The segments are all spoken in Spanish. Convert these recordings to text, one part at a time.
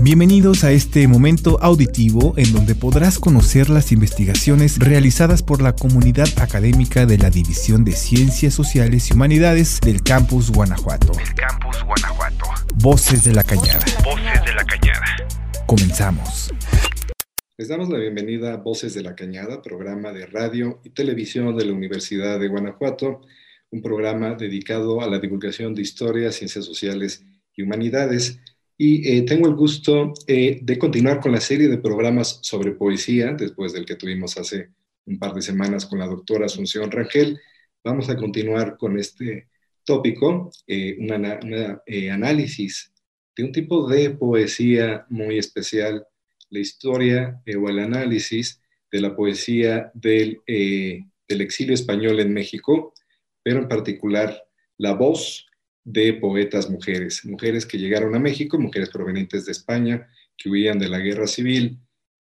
Bienvenidos a este momento auditivo en donde podrás conocer las investigaciones realizadas por la comunidad académica de la División de Ciencias Sociales y Humanidades del Campus Guanajuato. Campus Guanajuato. Voces de la Cañada. Voces de la Cañada. Comenzamos. Les damos la bienvenida a Voces de la Cañada, programa de radio y televisión de la Universidad de Guanajuato, un programa dedicado a la divulgación de historia, ciencias sociales y humanidades y eh, tengo el gusto eh, de continuar con la serie de programas sobre poesía, después del que tuvimos hace un par de semanas con la doctora Asunción Rangel. Vamos a continuar con este tópico, eh, un análisis de un tipo de poesía muy especial, la historia o el análisis de la poesía del, del exilio español en México, pero en particular la voz de poetas mujeres, mujeres que llegaron a México, mujeres provenientes de España, que huían de la guerra civil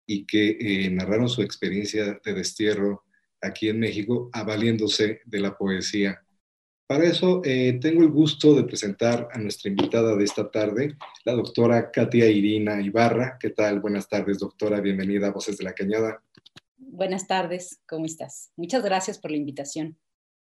y que eh, narraron su experiencia de destierro aquí en México, avaliéndose de la poesía. Para eso eh, tengo el gusto de presentar a nuestra invitada de esta tarde, la doctora Katia Irina Ibarra. ¿Qué tal? Buenas tardes, doctora. Bienvenida a Voces de la Cañada. Buenas tardes, ¿cómo estás? Muchas gracias por la invitación.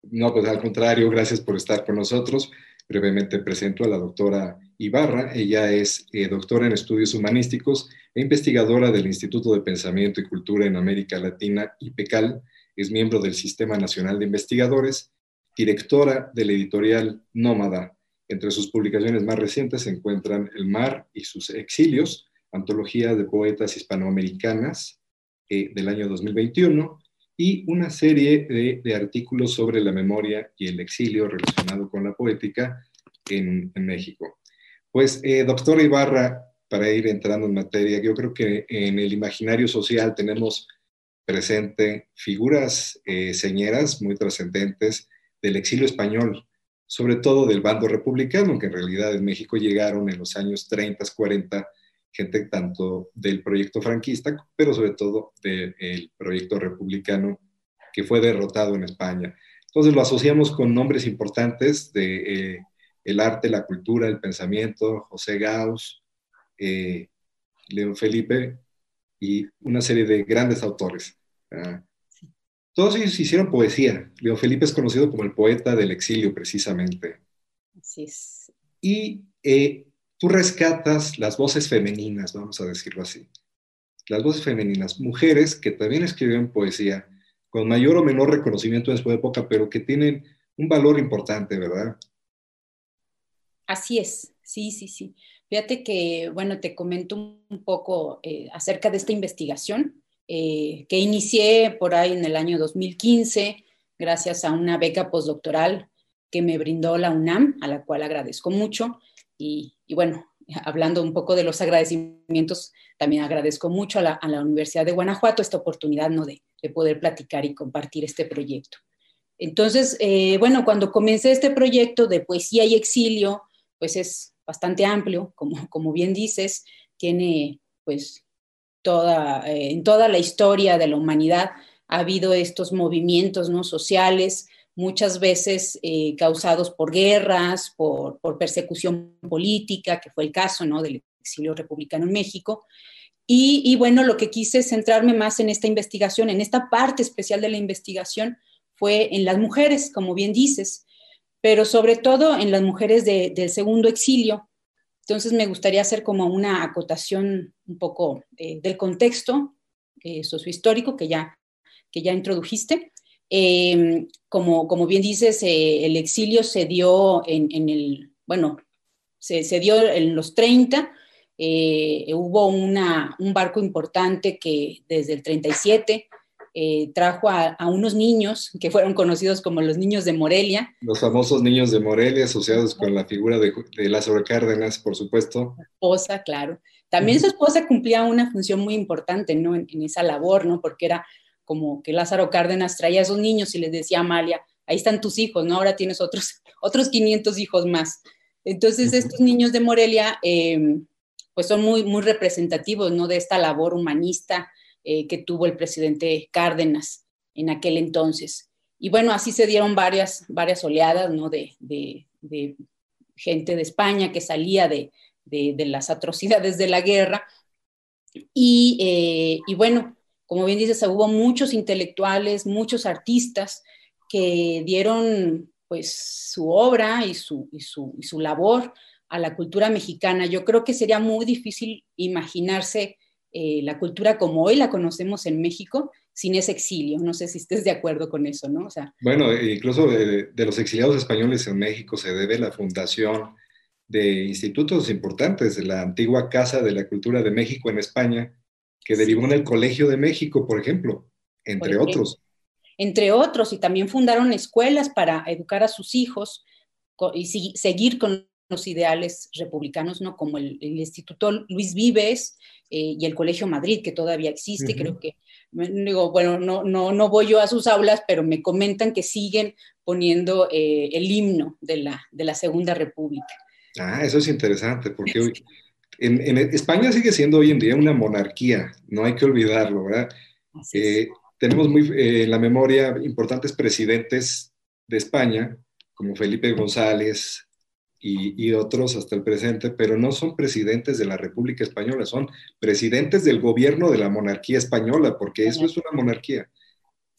No, pues al contrario, gracias por estar con nosotros. Brevemente presento a la doctora Ibarra. Ella es eh, doctora en estudios humanísticos e investigadora del Instituto de Pensamiento y Cultura en América Latina, IPECAL. Es miembro del Sistema Nacional de Investigadores, directora del editorial Nómada. Entre sus publicaciones más recientes se encuentran El mar y sus exilios, antología de poetas hispanoamericanas eh, del año 2021, y una serie de, artículos sobre la memoria y el exilio relacionado con la poética en, México. Pues, eh, doctora Ibarra, para ir entrando en materia, yo creo que en el imaginario social tenemos presente figuras eh, señeras muy trascendentes del exilio español, sobre todo del bando republicano, que en realidad en México llegaron en los años 30, 40 gente tanto del proyecto franquista, pero sobre todo del proyecto republicano que fue derrotado en España. Entonces lo asociamos con nombres importantes de eh, el arte, la cultura, el pensamiento, José Gauss, eh, León Felipe y una serie de grandes autores. Todos ellos hicieron poesía. León Felipe es conocido como el poeta del exilio, precisamente. Así es. Y eh, tú rescatas las voces femeninas, vamos a decirlo así. Las voces femeninas, mujeres que también escribieron poesía, con mayor o menor reconocimiento en su época, pero que tienen un valor importante, ¿verdad? Así es, sí, sí, sí. Fíjate que, bueno, te comento un poco eh, acerca de esta investigación eh, que inicié por ahí en el año 2015, gracias a una beca postdoctoral que me brindó la UNAM, a la cual agradezco mucho. Y, bueno, hablando un poco de los agradecimientos, también agradezco mucho a la, Universidad de Guanajuato esta oportunidad ¿no? de, poder platicar y compartir este proyecto. Entonces, eh, bueno, cuando comencé este proyecto de poesía y exilio, pues es bastante amplio, como, como bien dices, tiene pues toda, eh, en toda la historia de la humanidad ha habido estos movimientos ¿no? sociales, muchas veces eh, causados por guerras, por, persecución política, que fue el caso ¿no? del exilio republicano en México. Y, bueno, lo que quise centrarme más en esta investigación, en esta parte especial de la investigación, fue en las mujeres, como bien dices, pero sobre todo en las mujeres del segundo exilio. Entonces me gustaría hacer como una acotación un poco eh, del contexto eh, sociohistórico que ya, que ya introdujiste. Em, como, como bien dices, eh, el exilio se dio en, el, bueno, se, se, dio en los 30, eh, hubo una, un barco importante que desde el 37 eh, trajo a, unos niños que fueron conocidos como los niños de Morelia. Los famosos niños de Morelia asociados con la figura de, de Lázaro Cárdenas, por supuesto. esposa, claro. También su esposa cumplía una función muy importante ¿no? en, en esa labor, ¿no? porque era como que Lázaro Cárdenas traía a esos niños y les decía a Amalia, ahí están tus hijos, ¿no? Ahora tienes otros, otros 500 hijos más. Entonces, estos niños de Morelia, em, pues son muy, muy representativos, ¿no? De esta labor humanista eh, que tuvo el presidente Cárdenas en aquel entonces. Y bueno, así se dieron varias, varias oleadas, ¿no? De, de, de gente de España que salía de, de, las atrocidades de la guerra. Y, eh, y, bueno, como bien dices, hubo muchos intelectuales, muchos artistas que dieron pues su obra y su, y su, y su labor a la cultura mexicana. Yo creo que sería muy difícil imaginarse eh, la cultura como hoy la conocemos en México sin ese exilio. No sé si estés de acuerdo con eso, ¿no? O sea, bueno, incluso de, los exiliados españoles en México se debe la fundación de institutos importantes, de la antigua Casa de la Cultura de México en España, que derivó en el Colegio de México, por ejemplo, entre otros. Entre otros, y también fundaron escuelas para educar a sus hijos y seguir con los ideales republicanos, ¿no? Como el, Instituto Luis Vives eh, y el Colegio Madrid, que todavía existe, creo que, digo, bueno, no, no, no voy yo a sus aulas, pero me comentan que siguen poniendo eh, el himno de la, de la Segunda República. Ah, eso es interesante, porque hoy, en, España sigue siendo hoy en día una monarquía, no hay que olvidarlo, ¿verdad? Eh, tenemos muy en la memoria importantes presidentes de España, como Felipe González, y, otros hasta el presente, pero no son presidentes de la República Española, son presidentes del gobierno de la monarquía española, porque eso es una monarquía.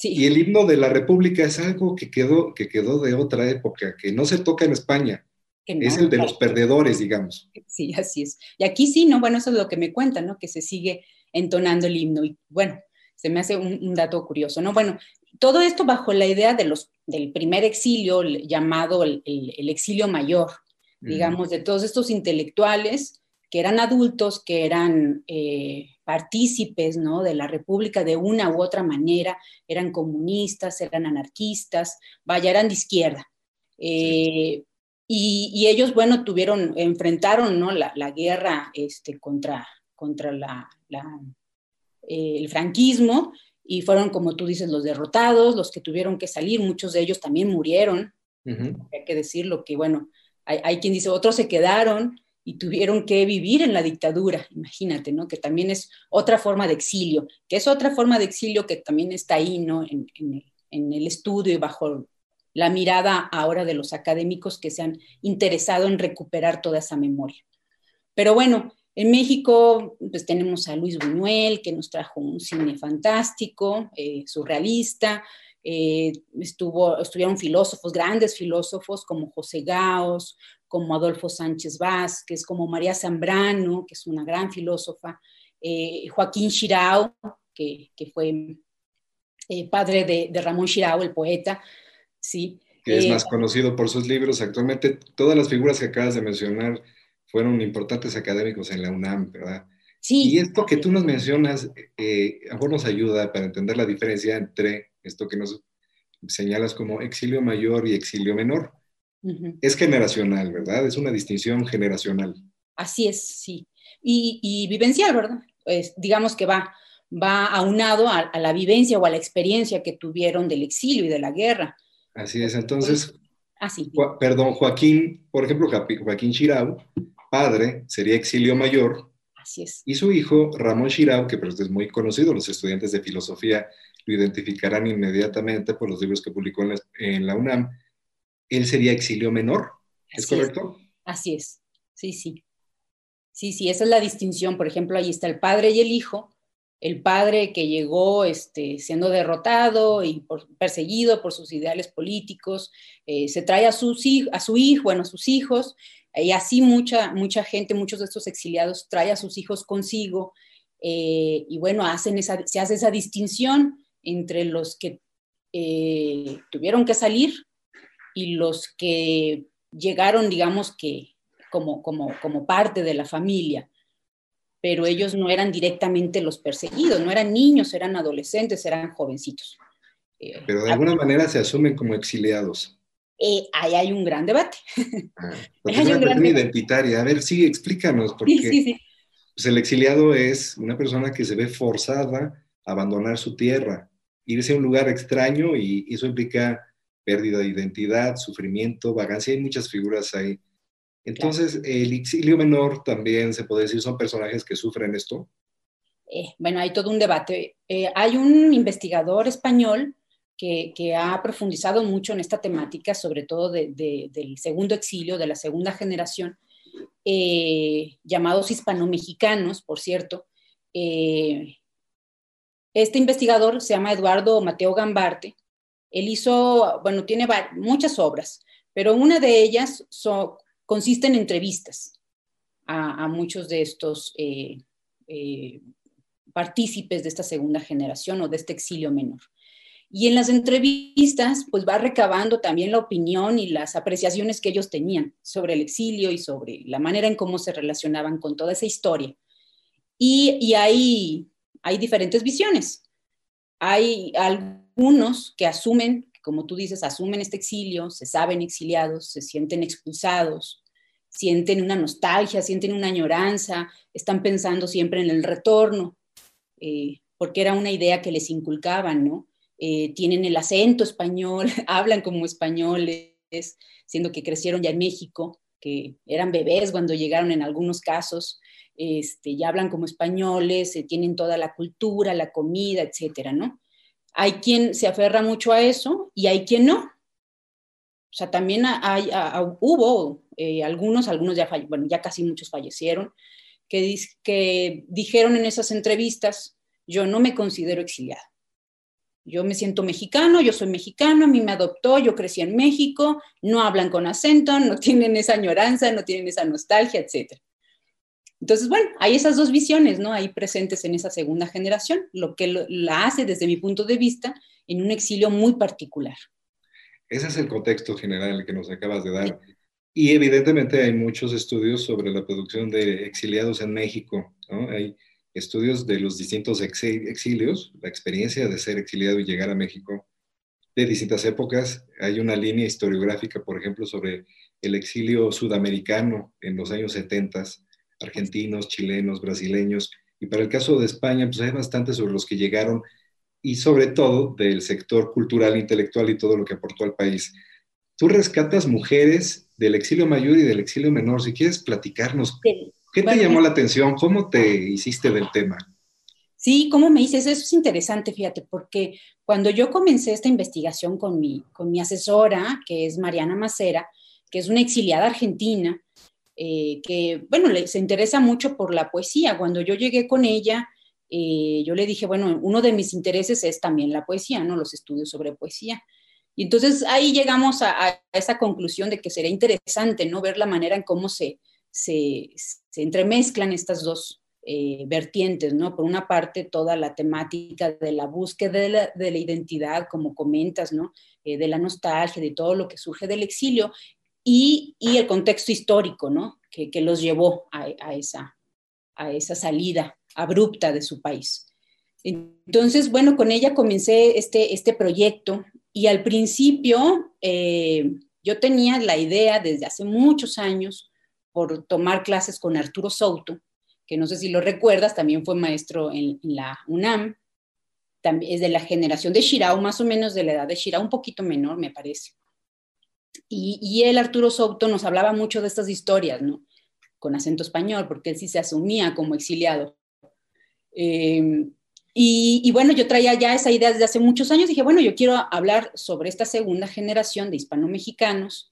Y el himno de la República es algo que quedó, que quedó de otra época, que no se toca en España. Es el de los perdedores, digamos. Sí, así es. Y aquí sí, ¿no? Bueno, eso es lo que me cuentan, ¿no? Que se sigue entonando el himno. Y bueno, se me hace un, dato curioso, ¿no? Bueno, todo esto bajo la idea de los, del primer exilio llamado el exilio mayor, digamos, de todos estos intelectuales que eran adultos, que eran eh, partícipes ¿no? de la República de una u otra manera, eran comunistas, eran anarquistas, vaya, eran de izquierda. Eh, y, ellos, bueno, tuvieron, enfrentaron ¿no? la, guerra este, contra, contra la, eh, el franquismo y fueron, como tú dices, los derrotados, los que tuvieron que salir, muchos de ellos también murieron, hay que decirlo, que bueno, hay, quien dice, otros se quedaron y tuvieron que vivir en la dictadura, imagínate, ¿no? Que también es otra forma de exilio, que es otra forma de exilio que también está ahí, ¿no? En, el estudio y bajo la mirada ahora de los académicos que se han interesado en recuperar toda esa memoria. Pero bueno, en México, pues tenemos a Luis Buñuel, que nos trajo un cine fantástico, eh, surrealista, eh, estuvo, estuvieron filósofos, grandes filósofos como José Gaos, como Adolfo Sánchez Vázquez, como María Zambrano, que es una gran filósofa, eh, Joaquín Chirao, que, fue eh, padre de, Ramón Chirao, el poeta, ¿sí? Que es más conocido por sus libros. Actualmente todas las figuras que acabas de mencionar fueron importantes académicos en la UNAM, ¿verdad? Sí. Y esto que tú nos mencionas, eh, a vos nos ayuda para entender la diferencia entre esto que nos señalas como exilio mayor y exilio menor. Es generacional, ¿verdad? Es una distinción generacional. Así es, sí. Y, vivencial, ¿verdad? digamos que va, va aunado a, la vivencia o a la experiencia que tuvieron del exilio y de la guerra. Así es, entonces, Así. perdón, Joaquín, por ejemplo, Joaquín Chirau, padre, sería exilio mayor, Así es. Y su hijo, Ramón Chirau, que es muy conocido, los estudiantes de filosofía lo identificarán inmediatamente por los libros que publicó en la, UNAM, él sería exilio menor, ¿es correcto? Así es, sí, sí. Sí, sí, esa es la distinción. Por ejemplo, ahí está el padre y el hijo. El padre que llegó este, siendo derrotado y perseguido por sus ideales políticos, eh, se trae a, sus, a su hijo, bueno, a sus hijos, y así mucha, mucha gente, muchos de estos exiliados trae a sus hijos consigo, eh, y bueno, hacen esa, se hace esa distinción entre los que eh, tuvieron que salir y los que llegaron, digamos que como, como, como parte de la familia, pero ellos no eran directamente los perseguidos, no eran niños, eran adolescentes, eran jovencitos. Eh, pero de alguna manera se asumen como exiliados. Eh, ahí hay un gran debate. Ah, porque es una cuestión identitaria. A ver, sí, explícanos, porque sí, sí, pues el exiliado es una persona que se ve forzada a abandonar su tierra, irse a un lugar extraño y eso implica pérdida de identidad, sufrimiento, vagancia, hay muchas figuras ahí. Entonces, el exilio menor también se puede decir, son personajes que sufren esto. Eh, bueno, hay todo un debate. Eh, hay un investigador español que, que, ha profundizado mucho en esta temática, sobre todo del segundo exilio, de la segunda generación, eh, llamados hispano-mexicanos, por cierto. Este investigador se llama Eduardo Mateo Gambarte. Él hizo, bueno, tiene muchas obras, pero una de ellas consiste en entrevistas a, muchos de estos eh, partícipes de esta segunda generación o de este exilio menor. Y en las entrevistas, pues va recabando también la opinión y las apreciaciones que ellos tenían sobre el exilio y sobre la manera en cómo se relacionaban con toda esa historia. Y, hay, hay diferentes visiones. Hay algunos que asumen, como tú dices, asumen este exilio, se saben exiliados, se sienten expulsados, sienten una nostalgia, sienten una añoranza, están pensando siempre en el retorno, eh, porque era una idea que les inculcaban, ¿no? Eh, tienen el acento español, hablan como españoles, siendo que crecieron ya en México, que eran bebés cuando llegaron en algunos casos, este, ya hablan como españoles, eh, tienen toda la cultura, la comida, etcétera, ¿no? Hay quien se aferra mucho a eso y hay quien no. O sea, también hay, hubo eh, algunos, algunos ya, bueno, ya casi muchos fallecieron, que, que dijeron en esas entrevistas, yo no me considero exiliado yo me siento mexicano, yo soy mexicano, a mí me adoptó, yo crecí en México, no hablan con acento, no tienen esa añoranza, no tienen esa nostalgia, etc. Entonces, bueno, hay esas dos visiones, ¿no? Ahí presentes en esa segunda generación, lo que la hace desde mi punto de vista en un exilio muy particular. Ese es el contexto general que nos acabas de dar. Y evidentemente hay muchos estudios sobre la producción de exiliados en México, ¿no? Hay estudios de los distintos exilios, la experiencia de ser exiliado y llegar a México de distintas épocas. Hay una línea historiográfica, por ejemplo, sobre el exilio sudamericano en los años 70, argentinos, chilenos, brasileños. Y para el caso de España, pues hay bastante sobre los que llegaron y sobre todo del sector cultural, intelectual y todo lo que aportó al país. Tú rescatas mujeres del exilio mayor y del exilio menor. Si quieres platicarnos, ¿Qué te llamó la atención? ¿Cómo te hiciste del tema? Sí, ¿cómo me dices? Eso es interesante, fíjate, porque cuando yo comencé esta investigación con mi, con mi asesora, que es Mariana Macera, que es una exiliada argentina, eh, que, bueno, se interesa mucho por la poesía. Cuando yo llegué con ella, eh, yo le dije, bueno, uno de mis intereses es también la poesía, ¿no? Los estudios sobre poesía. Y entonces ahí llegamos a, esa conclusión de que sería interesante, ¿no? Ver la manera en cómo se, se, entremezclan estas dos eh, vertientes, ¿no? Por una parte, toda la temática de la búsqueda de la, identidad, como comentas, ¿no? Eh, de la nostalgia, de todo lo que surge del exilio, y, el contexto histórico, ¿no? Que, los llevó a, esa, a esa salida abrupta de su país. Entonces, bueno, con ella comencé este, este proyecto y al principio eh, yo tenía la idea desde hace muchos años por tomar clases con Arturo Souto, que no sé si lo recuerdas, también fue maestro en, la UNAM, es de la generación de Shirao, más o menos de la edad de Shirao, un poquito menor, me parece. Y, y él, Arturo Souto, nos hablaba mucho de estas historias, ¿no? Con acento español, porque él sí se asumía como exiliado. Em, y, bueno, yo traía ya esa idea desde hace muchos años. Dije, bueno, yo quiero hablar sobre esta segunda generación de hispano-mexicanos,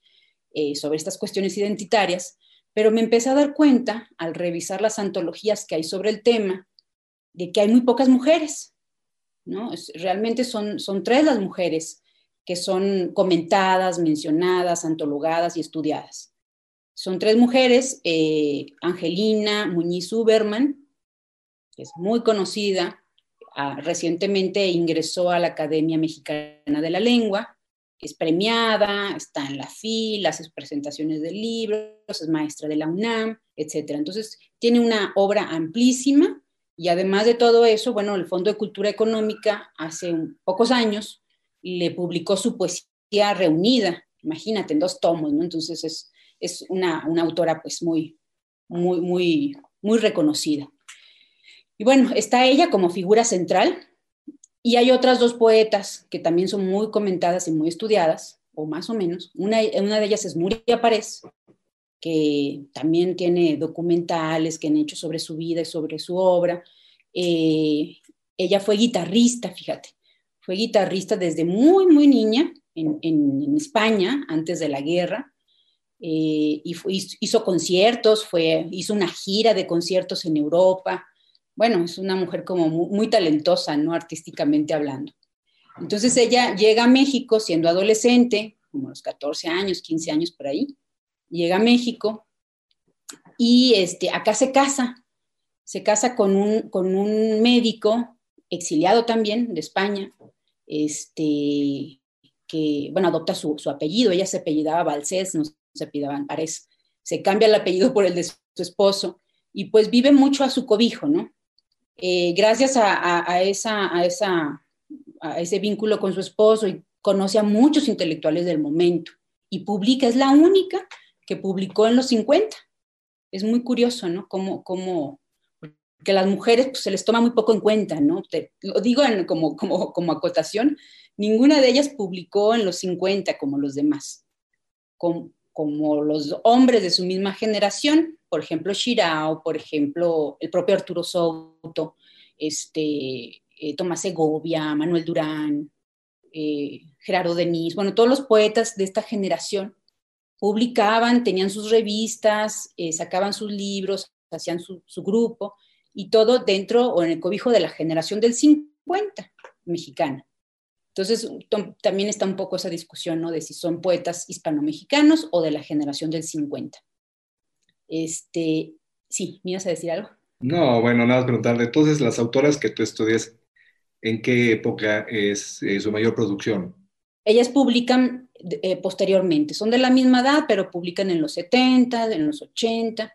eh, sobre estas cuestiones identitarias, pero me empecé a dar cuenta, al revisar las antologías que hay sobre el tema, de que hay muy pocas mujeres, ¿no? realmente son, son tres las mujeres que son comentadas, mencionadas, antologadas y estudiadas. Son tres mujeres, eh, Angelina Muñiz Uberman, que es muy conocida, ah, recientemente ingresó a la Academia Mexicana de la Lengua, es premiada, está en la fila, hace presentaciones de libros, es maestra de la UNAM, etc. Entonces, tiene una obra amplísima y además de todo eso, bueno, el Fondo de Cultura Económica hace pocos años le publicó su poesía reunida, imagínate, en dos tomos, ¿no? Entonces es, es una, una autora pues muy, muy, muy, muy reconocida. Y bueno, está ella como figura central, y hay otras dos poetas que también son muy comentadas y muy estudiadas, o más o menos. Una, una de ellas es Muria Párez, que también tiene documentales que han hecho sobre su vida y sobre su obra. Eh, ella fue guitarrista, fíjate, fue guitarrista desde muy, muy niña en, España, antes de la guerra. y hizo conciertos, fue, hizo una gira de conciertos en Europa. Bueno, es una mujer como muy, talentosa, ¿no? Artísticamente hablando. Entonces ella llega a México siendo adolescente, como los 14 años, 15 años por ahí, llega a México y este, acá se casa, se casa con un, con un médico exiliado también de España, este, que, bueno, adopta su, apellido, ella se apellidaba Balcés, no se apellidaba Ares, se cambia el apellido por el de su esposo y pues vive mucho a su cobijo, ¿no? Eh, gracias a, esa, a, esa, a ese vínculo con su esposo y conoce a muchos intelectuales del momento y publica, es la única que publicó en los 50. Es muy curioso, ¿no? Cómo, cómo que las mujeres pues, se les toma muy poco en cuenta, ¿no? Te, lo digo como, como, como acotación, ninguna de ellas publicó en los 50 como los demás, como, como los hombres de su misma generación, por ejemplo, Shirao, por ejemplo, el propio Arturo Soto, este, eh, Tomás Segovia, Manuel Durán, eh, Gerardo Denis, bueno, todos los poetas de esta generación publicaban, tenían sus revistas, eh, sacaban sus libros, hacían su, grupo y todo dentro o en el cobijo de la generación del 50 mexicana. Entonces, también está un poco esa discusión, ¿no? De si son poetas hispano-mexicanos o de la generación del 50. Este, sí, ¿me ibas a decir algo? No, bueno, nada, preguntarle. Entonces, las autoras que tú estudias, ¿en qué época es eh, su mayor producción? Ellas publican eh, posteriormente, son de la misma edad, pero publican en los 70, en los 80,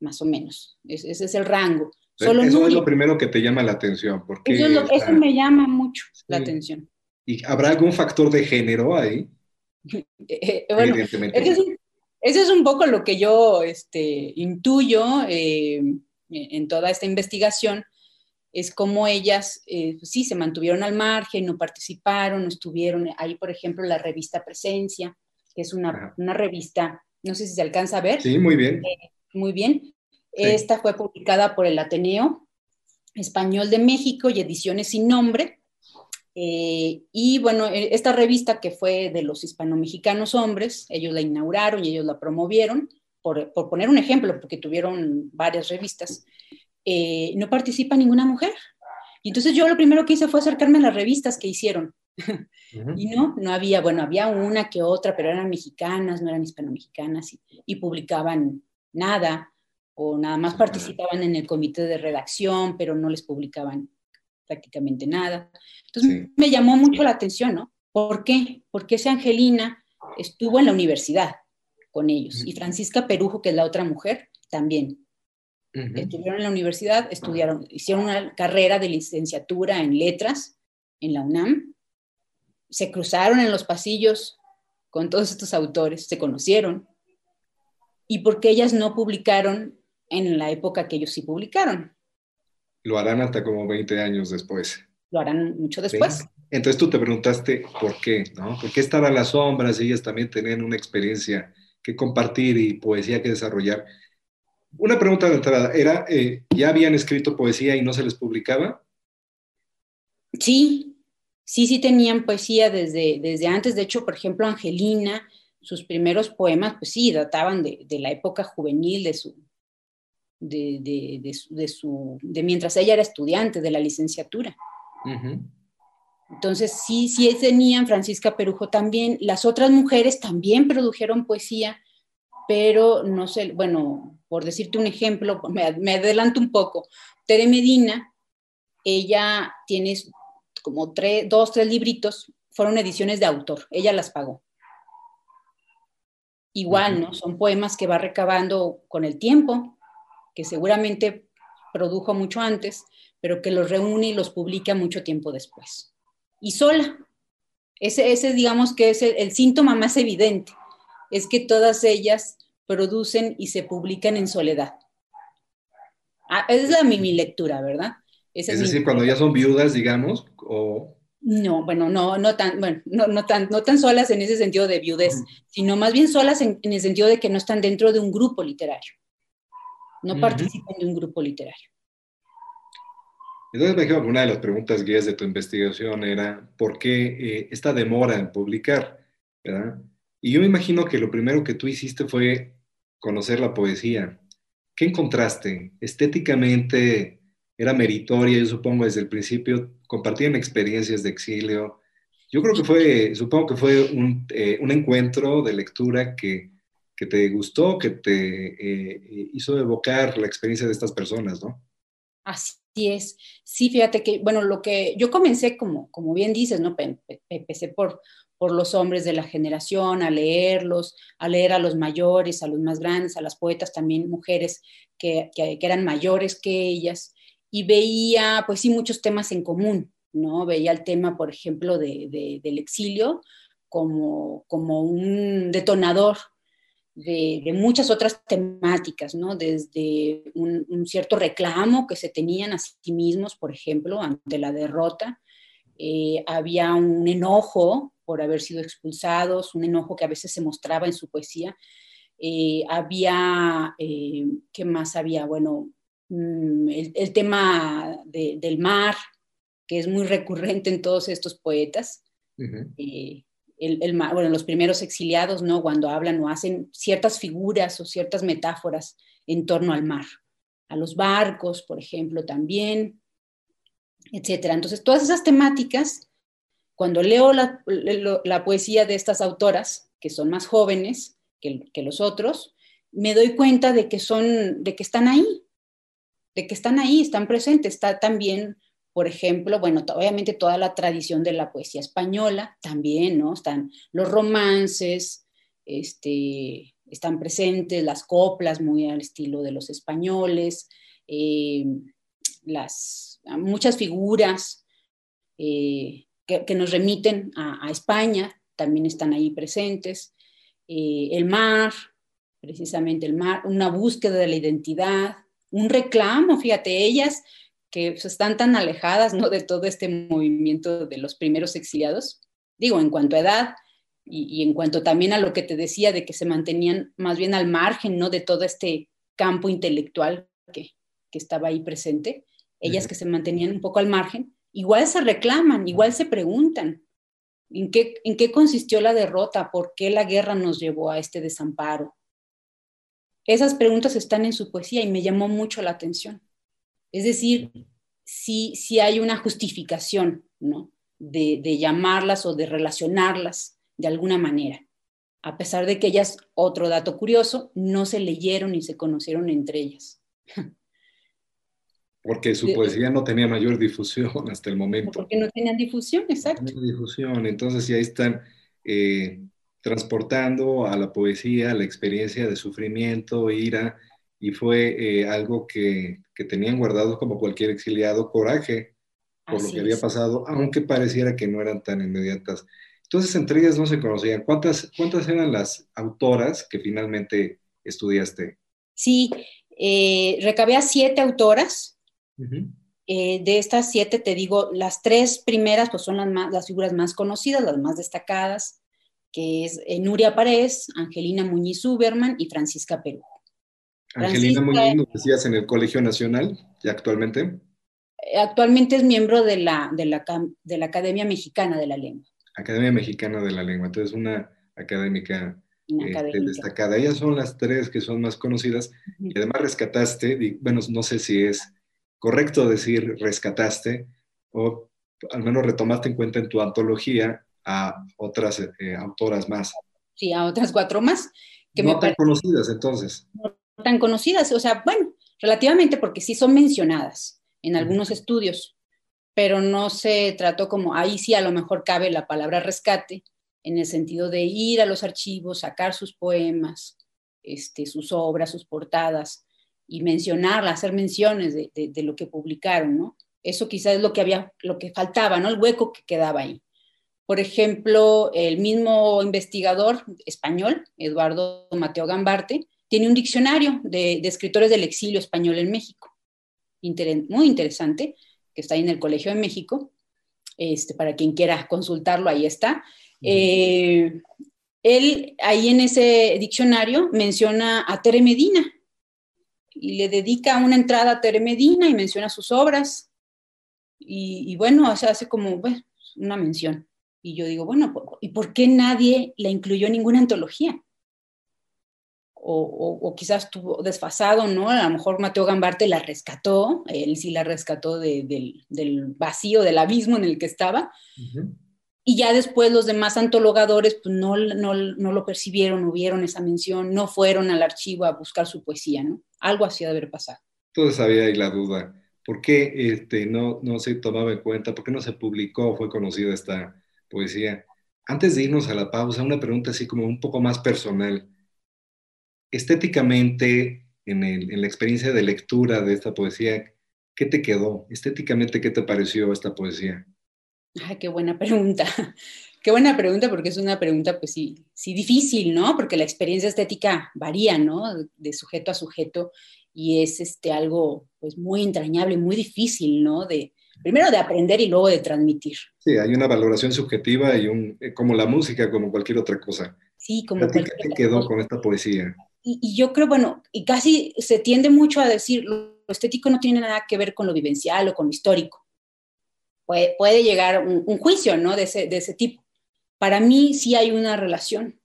más o menos. ese es el rango. Solo eso es lo primero que te llama la atención. Porque eso, me llama mucho la atención. ¿Y habrá algún factor de género ahí? Eh, bueno, ese es, un, poco lo que yo este, intuyo en toda esta investigación, es como ellas eh, pues sí se mantuvieron al margen, no participaron, no estuvieron ahí, por ejemplo, la revista Presencia, que es una, revista, no sé si se alcanza a ver. Sí, muy bien. Eh, muy bien. Esta fue publicada por el Ateneo Español de México y Ediciones sin Nombre. Eh, y bueno, esta revista que fue de los hispano-mexicanos hombres, ellos la inauguraron y ellos la promovieron, por, por poner un ejemplo, porque tuvieron varias revistas. Eh, no participa ninguna mujer. Y entonces yo lo primero que hice fue acercarme a las revistas que hicieron. Y no, no había, bueno, había una que otra, pero eran mexicanas, no eran hispano-mexicanas y, y, publicaban nada o nada más participaban en el comité de redacción, pero no les publicaban prácticamente nada. Entonces me llamó mucho la atención, ¿no? ¿Por qué? Porque esa Angelina estuvo en la universidad con ellos y Francisca Perujo, que es la otra mujer, también. Estuvieron en la universidad, estudiaron, hicieron una carrera de licenciatura en letras en la UNAM, se cruzaron en los pasillos con todos estos autores, se conocieron, y porque ellas no publicaron en la época que ellos sí publicaron. Lo harán hasta como 20 años después. Lo harán mucho después. Entonces tú te preguntaste por qué, ¿no? ¿Por qué estar a las sombras? Ellas también tenían una experiencia que compartir y poesía que desarrollar. Una pregunta de entrada, ¿era, eh, ¿ya habían escrito poesía y no se les publicaba? Sí, sí, sí tenían poesía desde, desde antes. De hecho, por ejemplo, Angelina, sus primeros poemas, pues sí, databan de, la época juvenil, de su, de, de, su, de, mientras ella era estudiante de la licenciatura. Entonces, sí, sí tenían, Francisca Perujo también. Las otras mujeres también produjeron poesía, pero no sé, bueno, por decirte un ejemplo, me, adelanto un poco. Tere Medina, ella tiene como tres, dos, tres libritos, fueron ediciones de autor, ella las pagó. Igual, ¿no? Son poemas que va recabando con el tiempo, que seguramente produjo mucho antes, pero que los reúne y los publica mucho tiempo después. Y sola. Ese, ese digamos que es el síntoma más evidente, es que todas ellas producen y se publican en soledad. Ah, esa es la mi, lectura, ¿verdad? es, decir, cuando ya son viudas, digamos, o... No, bueno, no, no tan, bueno, no, no tan, no tan solas en ese sentido de viudez, sino más bien solas en, el sentido de que no están dentro de un grupo literario. No participan de un grupo literario. Entonces me imagino que una de las preguntas guías de tu investigación era ¿por qué eh, esta demora en publicar? ¿verdad? Y yo me imagino que lo primero que tú hiciste fue conocer la poesía. ¿Qué encontraste? Estéticamente era meritoria, yo supongo, desde el principio. Compartían experiencias de exilio. Yo creo que fue, supongo que fue un, eh, un encuentro de lectura que, que, te gustó, que te eh, hizo evocar la experiencia de estas personas, ¿no? Así es. Sí, fíjate que, bueno, lo que yo comencé, como, como bien dices, ¿no? Empecé por, por los hombres de la generación, a leerlos, a leer a los mayores, a los más grandes, a las poetas también, mujeres que, que, eran mayores que ellas, y veía, pues sí, muchos temas en común, ¿no? Veía el tema, por ejemplo, de, del exilio como, como un detonador de, de, muchas otras temáticas, ¿no? Desde un, un, cierto reclamo que se tenían a sí mismos, por ejemplo, ante la derrota. Eh, había un enojo por haber sido expulsados, un enojo que a veces se mostraba en su poesía. Eh, había, eh, ¿qué más había? Bueno, mm, el, el, tema de, del mar, que es muy recurrente en todos estos poetas. Uh -huh. El, bueno, los primeros exiliados, ¿no? Cuando hablan o hacen ciertas figuras o ciertas metáforas en torno al mar, a los barcos, por ejemplo, también, etcétera. Entonces, todas esas temáticas cuando leo la, la, poesía de estas autoras, que son más jóvenes que, que, los otros, me doy cuenta de que son, de que están ahí, de que están ahí, están presentes. Está también, por ejemplo, bueno, obviamente toda la tradición de la poesía española, también, ¿no? Están los romances, este, están presentes las coplas muy al estilo de los españoles, eh, las, muchas figuras. Eh, que, nos remiten a, a, España, también están ahí presentes. Eh, el mar, precisamente el mar, una búsqueda de la identidad, un reclamo, fíjate, ellas que pues, están tan alejadas ¿no? de todo este movimiento de los primeros exiliados, digo, en cuanto a edad y, y, en cuanto también a lo que te decía de que se mantenían más bien al margen ¿no? de todo este campo intelectual que, que estaba ahí presente, ellas uh -huh. que se mantenían un poco al margen, igual se reclaman, igual se preguntan, ¿en qué, ¿en qué consistió la derrota? ¿Por qué la guerra nos llevó a este desamparo? Esas preguntas están en su poesía y me llamó mucho la atención. Es decir, si, si hay una justificación, ¿no? De, de, llamarlas o de relacionarlas de alguna manera. A pesar de que ellas, otro dato curioso, no se leyeron ni se conocieron entre ellas. Porque su poesía no tenía mayor difusión hasta el momento. Porque no tenían difusión, exacto. No tenía difusión, entonces ya están eh, transportando a la poesía la experiencia de sufrimiento, ira, y fue eh, algo que, que, tenían guardado como cualquier exiliado, coraje por Así lo que es. había pasado, aunque pareciera que no eran tan inmediatas. Entonces, entre ellas no se conocían. ¿Cuántas, cuántas eran las autoras que finalmente estudiaste? Sí, eh, recabé a siete autoras, Uh -huh. eh, de estas siete, te digo, las tres primeras pues son las, más, las figuras más conocidas, las más destacadas, que es eh, Nuria Paredes, Angelina Muñiz Uberman y Francisca Perú. Angelina Muñiz, ¿nos decías en el Colegio Nacional y actualmente? Eh, Actualmente es miembro de la, de, la, de la Academia Mexicana de la Lengua. Academia Mexicana de la Lengua, entonces una académica este, destacada. Ellas son las tres que son más conocidas uh -huh. y además rescataste, bueno, no sé si es correcto decir rescataste o al menos retomaste en cuenta en tu antología a otras eh, autoras más. Sí, a otras cuatro más. Que no me tan conocidas entonces. No tan conocidas, o sea, bueno, relativamente porque sí son mencionadas en algunos estudios, pero no se trató como, ahí sí a lo mejor cabe la palabra rescate, en el sentido de ir a los archivos, sacar sus poemas, este, sus obras, sus portadas, y mencionarla, hacer menciones de, de, de, lo que publicaron, ¿no? Eso quizás es lo que había, lo que faltaba, ¿no? El hueco que quedaba ahí. Por ejemplo, el mismo investigador español, Eduardo Mateo Gambarte, tiene un diccionario de, de escritores del exilio español en México, Inter muy interesante, que está ahí en el Colegio de México. Este, para quien quiera consultarlo, ahí está. Eh, él ahí en ese diccionario menciona a Tere Medina, y le dedica una entrada a Tere Medina y menciona sus obras. Y, y bueno, o sea, hace como bueno, una mención. Y yo digo, bueno, ¿y por qué nadie la incluyó en ninguna antología? O, quizás estuvo desfasado, ¿no? A lo mejor Mateo Gambarte la rescató, él sí la rescató del, vacío, del abismo en el que estaba. Y ya después los demás antologadores pues no, no, no, lo percibieron, no vieron esa mención, no fueron al archivo a buscar su poesía, ¿no? Algo así de haber pasado. Entonces había ahí la duda. ¿Por qué este, no, no se tomaba en cuenta? ¿Por qué no se publicó, fue conocida esta poesía? Antes de irnos a la pausa, una pregunta así como un poco más personal. Estéticamente, en, el, en la experiencia de lectura de esta poesía, ¿qué te quedó? Estéticamente, ¿qué te pareció esta poesía? Ay, qué buena pregunta. Qué buena pregunta porque es una pregunta, pues sí, sí difícil, ¿no? Porque la experiencia estética varía, ¿no? De sujeto a sujeto y es este algo, pues muy entrañable, muy difícil, ¿no? De, primero de aprender y luego de transmitir. Sí, hay una valoración subjetiva y un, eh, como la música, como cualquier otra cosa. Sí, como ¿Qué te quedó con esta poesía? Y, yo creo, bueno, y casi se tiende mucho a decir, lo estético no tiene nada que ver con lo vivencial o con lo histórico puede, llegar un, juicio, ¿no? De ese, de ese, tipo. Para mí sí hay una relación.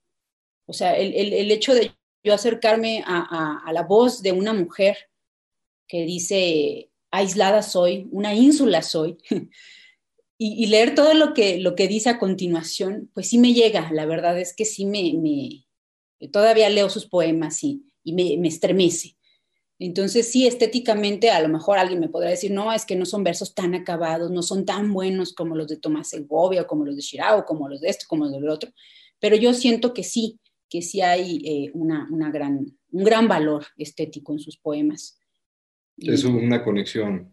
O sea, el, el, hecho de yo acercarme a, a, la voz de una mujer que dice, aislada soy, una ínsula soy, y, leer todo lo que, lo que dice a continuación, pues sí me llega. La verdad es que sí me todavía leo sus poemas y, y me, me estremece. Entonces, sí, estéticamente, a lo mejor alguien me podrá decir, no, es que no son versos tan acabados, no son tan buenos como los de Tomás Segovia, como los de Shirao, como los de esto, como los del otro, pero yo siento que sí, que sí hay eh, una, una, gran, un gran valor estético en sus poemas. Es una conexión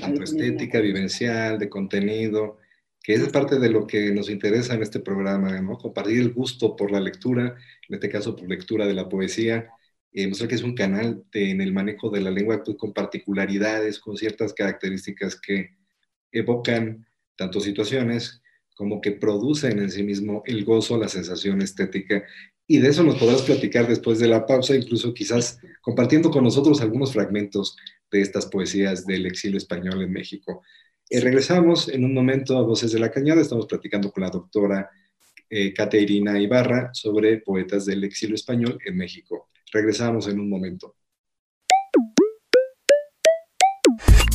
tanto estética, vivencial, de contenido, que es parte de lo que nos interesa en este programa, ¿no? Compartir el gusto por la lectura, en este caso por lectura de la poesía, eh, que es un canal en el manejo de la lengua pues, con particularidades, con ciertas características que evocan tanto situaciones como que producen en sí mismo el gozo, la sensación estética. Y de eso nos podrás platicar después de la pausa, incluso quizás compartiendo con nosotros algunos fragmentos de estas poesías del exilio español en México. Eh, regresamos en un momento a Voces de la Cañada, estamos platicando con la doctora eh, Caterina Ibarra sobre poetas del exilio español en México. Regresamos en un momento.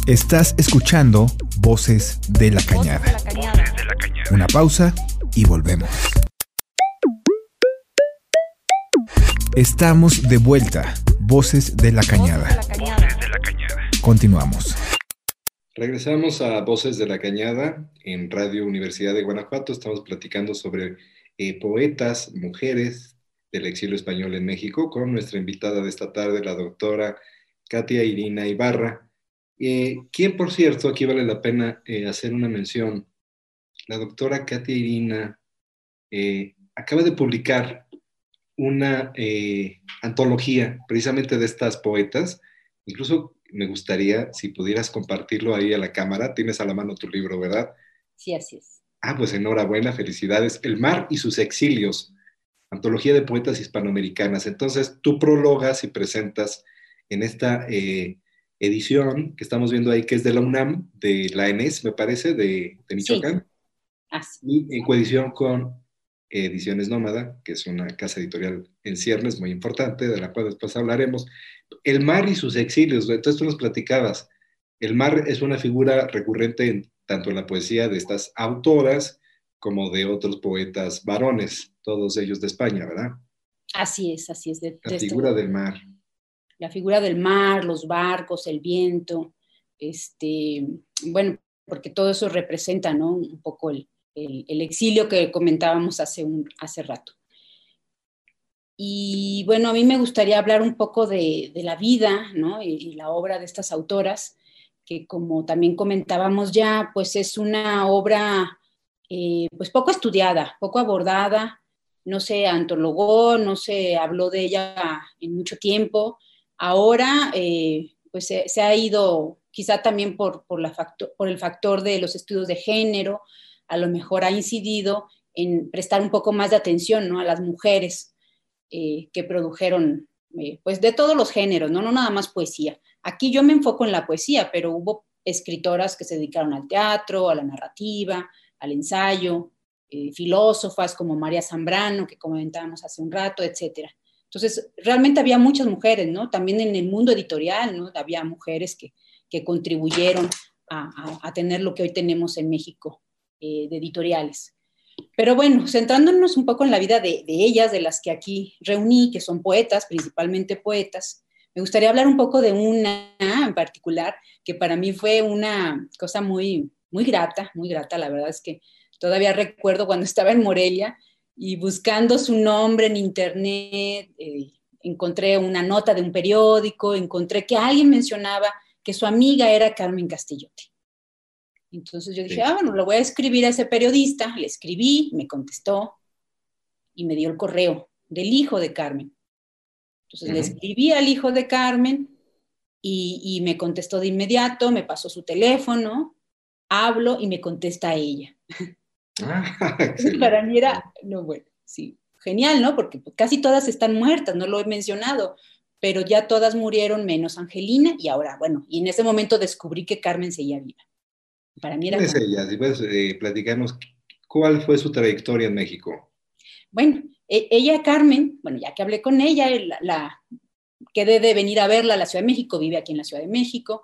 Estás escuchando Voces de la Cañada. Una pausa y volvemos. Estamos de vuelta. Voces de la Cañada. Continuamos. Regresamos a Voces de la Cañada en Radio Universidad de Guanajuato. Estamos platicando sobre eh, poetas, mujeres, del exilio español en México con nuestra invitada de esta tarde, la doctora Katia Irina Ibarra, eh, quien por cierto, aquí vale la pena eh, hacer una mención, la doctora Katia Irina eh, acaba de publicar una antología precisamente de estas poetas, incluso me gustaría si pudieras compartirlo ahí a la cámara, tienes a la mano tu libro, ¿verdad? Sí, así es. Ah, pues enhorabuena, felicidades. El mar y sus exilios, Antología de Poetas Hispanoamericanas. Entonces, tú prologas y presentas en esta eh, edición que estamos viendo ahí, que es de la UNAM, de la ENES, me parece, de, Michoacán. Y en coedición con Ediciones Nómada, que es una casa editorial en ciernes muy importante, de la cual después hablaremos. El mar y sus exilios, entonces tú nos platicabas, el mar es una figura recurrente tanto en la poesía de estas autoras como de otros poetas varones todos ellos de España, ¿verdad? Así es, así es. De, la figura del mar. La figura del mar, los barcos, el viento, este, bueno, porque todo eso representa, ¿no? Un poco el, exilio que comentábamos hace, un, hace rato. Y bueno, a mí me gustaría hablar un poco de, la vida, ¿no? Y, la obra de estas autoras, que como también comentábamos ya, pues es una obra eh, pues poco estudiada, poco abordada, no se antologó, no se habló de ella en mucho tiempo. Ahora, eh, pues se, ha ido, quizá también por, por, el factor de los estudios de género, a lo mejor ha incidido en prestar un poco más de atención ¿no? a las mujeres eh, que produjeron, eh, pues de todos los géneros, ¿no? no nada más poesía. Aquí yo me enfoco en la poesía, pero hubo escritoras que se dedicaron al teatro, a la narrativa, al ensayo, eh, filósofas como María Zambrano, que comentábamos hace un rato, etcétera. Entonces, realmente había muchas mujeres, ¿no? También en el mundo editorial, ¿no? Había mujeres que, que contribuyeron a, a, tener lo que hoy tenemos en México de editoriales. Pero bueno, centrándonos un poco en la vida de, ellas, de las que aquí reuní, que son poetas, principalmente poetas, me gustaría hablar un poco de una en particular, que para mí fue una cosa muy, muy grata, muy grata, la verdad es que todavía recuerdo cuando estaba en Morelia y buscando su nombre en internet, eh, encontré una nota de un periódico, encontré que alguien mencionaba que su amiga era Carmen Castillote. Entonces yo dije, sí. ah, bueno, lo voy a escribir a ese periodista, le escribí, me contestó y me dio el correo del hijo de Carmen. Entonces uh -huh. le escribí al hijo de Carmen y, y, me contestó de inmediato, me pasó su teléfono, hablo y me contesta ella. Ah, Para mí era, no, bueno, sí, genial, ¿no? Porque casi todas están muertas, no lo he mencionado, pero ya todas murieron menos Angelina y ahora, bueno, y en ese momento descubrí que Carmen seguía viva. Para mí era... ¿Quién es ella? Si puedes eh, platicarnos, ¿cuál fue su trayectoria en México? Bueno, e ella, Carmen, bueno, ya que hablé con ella, la, la, quedé de venir a verla a la Ciudad de México, vive aquí en la Ciudad de México,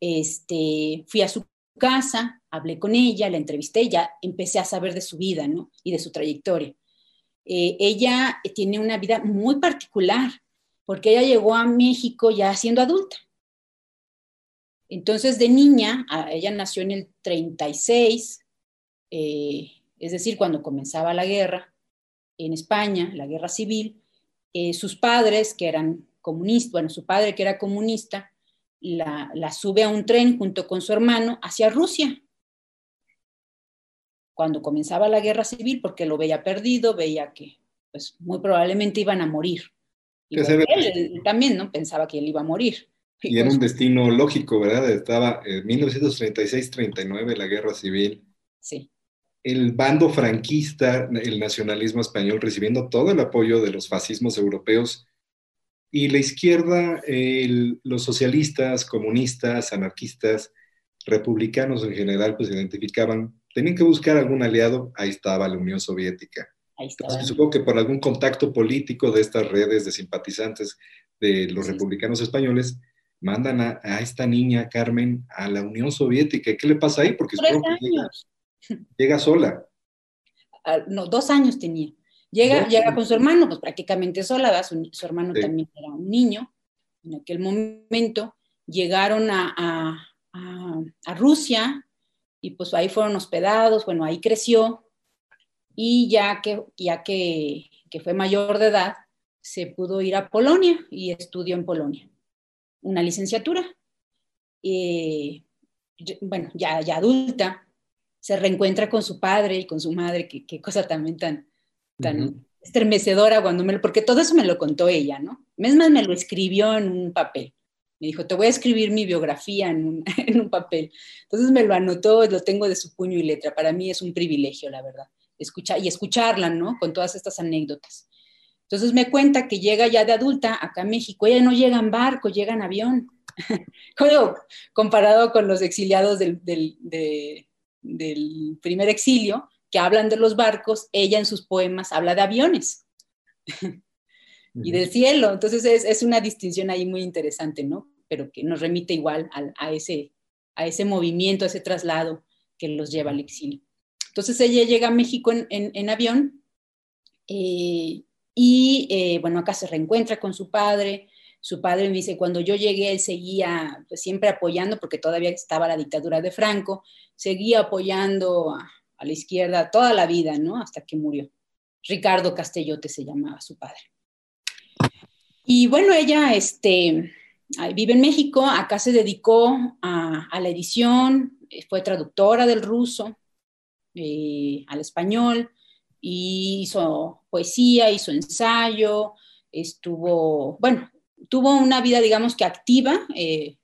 este, fui a su casa, hablé con ella, la entrevisté, ya empecé a saber de su vida, ¿no? Y de su trayectoria. Eh, ella tiene una vida muy particular, porque ella llegó a México ya siendo adulta. Entonces, de niña, ella nació en el 36, eh, es decir, cuando comenzaba la guerra en España, la guerra civil, eh, sus padres, que eran comunistas, bueno, su padre que era comunista, la, la, sube a un tren junto con su hermano hacia Rusia. Cuando comenzaba la guerra civil, porque lo veía perdido, veía que pues, muy probablemente iban a morir. Y él, él, también ¿no? pensaba que él iba a morir. Y, era un destino lógico, ¿verdad? Estaba en 1936-39 la guerra civil. Sí. El bando franquista, el nacionalismo español, recibiendo todo el apoyo de los fascismos europeos y la izquierda, el, los socialistas, comunistas, anarquistas, republicanos en general, pues identificaban, tenían que buscar algún aliado, ahí estaba la Unión Soviética. Ahí estaba. Entonces, supongo que por algún contacto político de estas redes de simpatizantes de los sí. republicanos españoles, mandan a, a, esta niña, Carmen, a la Unión Soviética. ¿Qué le pasa ahí? Porque Tres años. Llega, llega sola. Uh, no, dos años tenía. Llega, llega con su hermano, pues prácticamente sola, su, su, hermano sí. también era un niño. En aquel momento llegaron a, a, a, a, Rusia y pues ahí fueron hospedados, bueno, ahí creció y ya que, ya que, que fue mayor de edad, se pudo ir a Polonia y estudió en Polonia una licenciatura. Eh, bueno, ya, ya adulta, se reencuentra con su padre y con su madre, qué, qué cosa también tan, tan uh -huh. estremecedora cuando me lo, porque todo eso me lo contó ella, ¿no? Es más, me lo escribió en un papel. Me dijo, te voy a escribir mi biografía en un, en un papel. Entonces me lo anotó, lo tengo de su puño y letra. Para mí es un privilegio, la verdad. Escuchar, y escucharla, ¿no? Con todas estas anécdotas. Entonces me cuenta que llega ya de adulta acá a México. Ella no llega en barco, llega en avión. comparado con los exiliados del, del, de, del primer exilio, que hablan de los barcos, ella en sus poemas habla de aviones y del cielo. Entonces es, es, una distinción ahí muy interesante, ¿no? Pero que nos remite igual a, a, ese, a ese movimiento, a ese traslado que los lleva al exilio. Entonces ella llega a México en, en, en avión eh, y eh, bueno, acá se reencuentra con su padre. Su padre me dice, cuando yo llegué, él seguía pues, siempre apoyando, porque todavía estaba la dictadura de Franco, seguía apoyando a, la izquierda toda la vida, ¿no? Hasta que murió. Ricardo Castellote se llamaba su padre. Y bueno, ella este, vive en México, acá se dedicó a, a la edición, fue traductora del ruso eh, al español, y hizo poesía, hizo ensayo, estuvo, bueno, tuvo una vida, digamos que activa, eh,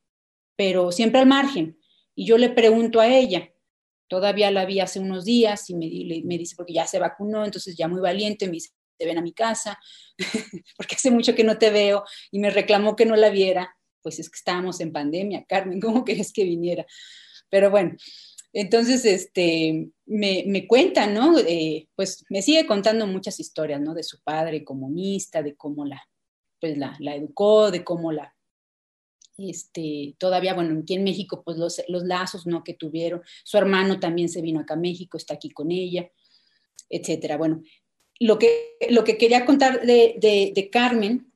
pero siempre al margen. Y yo le pregunto a ella, Todavía la vi hace unos días y me, dice, porque ya se vacunó, entonces ya muy valiente, me dice, te ven a mi casa, porque hace mucho que no te veo, y me reclamó que no la viera. Pues es que estábamos en pandemia, Carmen, ¿cómo querés que viniera? Pero bueno, Entonces, este, me, cuenta, ¿no? Eh, pues me sigue contando muchas historias, ¿no? De su padre comunista, de cómo la, pues la, la educó, de cómo la, este, todavía, bueno, aquí en México, pues los, los, lazos, ¿no? Que tuvieron. Su hermano también se vino acá a México, está aquí con ella, etcétera. Bueno, lo que, lo que quería contar de Carmen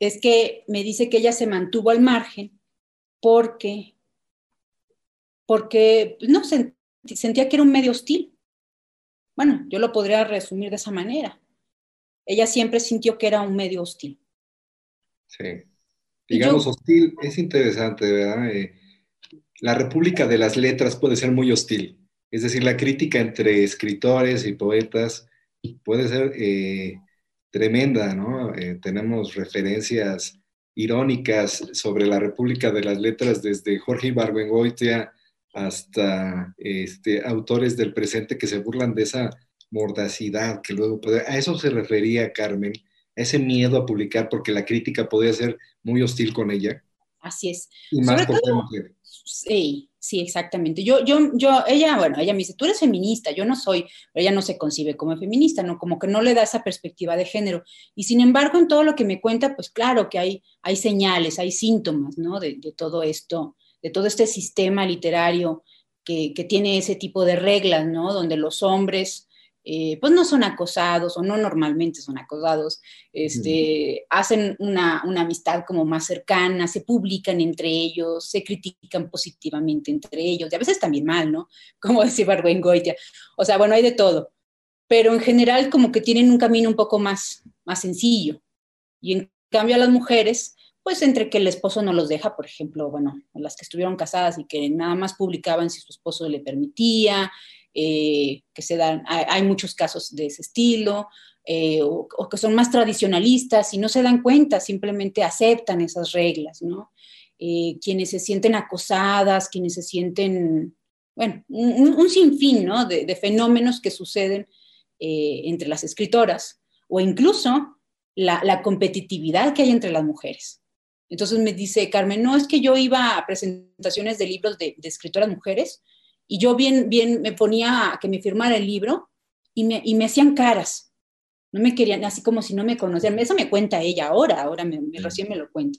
es que me dice que ella se mantuvo al margen porque, porque no, sentía que era un medio hostil. Bueno, yo lo podría resumir de esa manera. Ella siempre sintió que era un medio hostil. Sí. Digamos, yo, hostil es interesante, ¿verdad? Eh, la República de las Letras puede ser muy hostil. Es decir, la crítica entre escritores y poetas puede ser eh, tremenda, ¿no? Eh, tenemos referencias irónicas sobre la República de las Letras desde Jorge Ibargüengoitia hasta este, autores del presente que se burlan de esa mordacidad que luego puede... A eso se refería Carmen, ese miedo a publicar porque la crítica podía ser muy hostil con ella. Así es. Y más todo, Sí, sí, exactamente. Yo, yo, yo, ella, bueno, ella me dice, tú eres feminista, yo no soy, pero ella no se concibe como feminista, ¿no? Como que no le da esa perspectiva de género. Y sin embargo, en todo lo que me cuenta, pues claro que hay, hay señales, hay síntomas, ¿no? De, de todo esto, de todo este sistema literario que, que, tiene ese tipo de reglas, ¿no? Donde los hombres eh, pues no son acosados o no normalmente son acosados, este, hacen una, una, amistad como más cercana, se publican entre ellos, se critican positivamente entre ellos, y a veces también mal, ¿no? Como decía Barbengoitia. O sea, bueno, hay de todo, pero en general como que tienen un camino un poco más, más sencillo. Y en cambio a las mujeres, pues entre que el esposo no los deja, por ejemplo, bueno, las que estuvieron casadas y que nada más publicaban si su esposo le permitía, eh, que se dan, hay, muchos casos de ese estilo, eh, o, que son más tradicionalistas y no se dan cuenta, simplemente aceptan esas reglas, ¿no? Eh, quienes se sienten acosadas, quienes se sienten, bueno, un, sinfín, ¿no? De, fenómenos que suceden entre las escritoras, o incluso la competitividad que hay entre las mujeres. Entonces me dice Carmen, no es que yo iba a presentaciones de libros de, de escritoras mujeres, y yo bien, bien me ponía a que me firmara el libro y me, y me hacían caras. No me querían, así como si no me conocían. Eso me cuenta ella ahora, ahora me, me, recién me lo cuenta.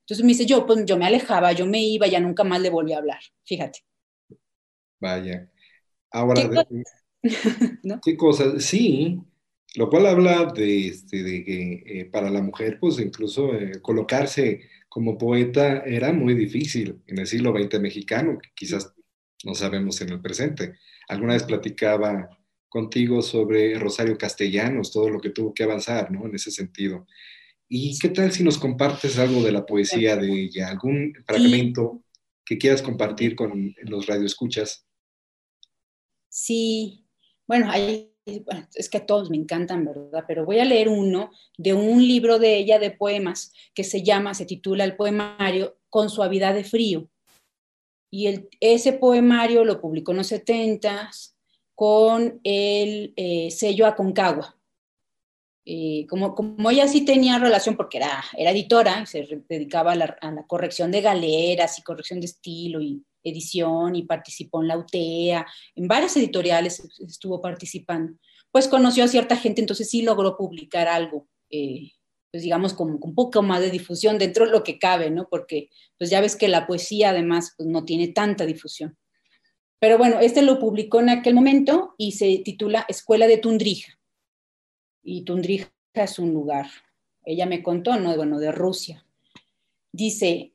Entonces me dice, yo, pues yo me alejaba, yo me iba, ya nunca más le volví a hablar. Fíjate. Vaya. Ahora, ¿Qué. ¿qué cosas? Sí, lo cual habla de, este, de que eh, para la mujer, pues incluso eh, colocarse como poeta era muy difícil en el siglo XX mexicano, que quizás no sabemos en el presente. Alguna vez platicaba contigo sobre Rosario Castellanos, todo lo que tuvo que avanzar, ¿no? En ese sentido. ¿Y qué tal si nos compartes algo de la poesía de ella? ¿Algún fragmento que quieras compartir con los radioescuchas? Sí, bueno, hay, es que todos me encantan, ¿verdad? Pero voy a leer uno de un libro de ella de poemas que se llama, se titula El poemario Con suavidad de frío. Y ese poemario lo publicó en los 70 con el eh, sello Aconcagua. Eh, como, como ella sí tenía relación, porque era, era editora, se dedicaba a la, corrección de galeras y corrección de estilo y edición y participó en la UTEA, en varias editoriales estuvo participando, pues conoció a cierta gente, entonces sí logró publicar algo eh, pues digamos, con, con, un poco más de difusión dentro de lo que cabe, ¿no? Porque pues ya ves que la poesía además pues, no tiene tanta difusión. Pero bueno, este lo publicó en aquel momento y se titula Escuela de Tundrija. Y Tundrija es un lugar, ella me contó, ¿no? Bueno, de Rusia. Dice,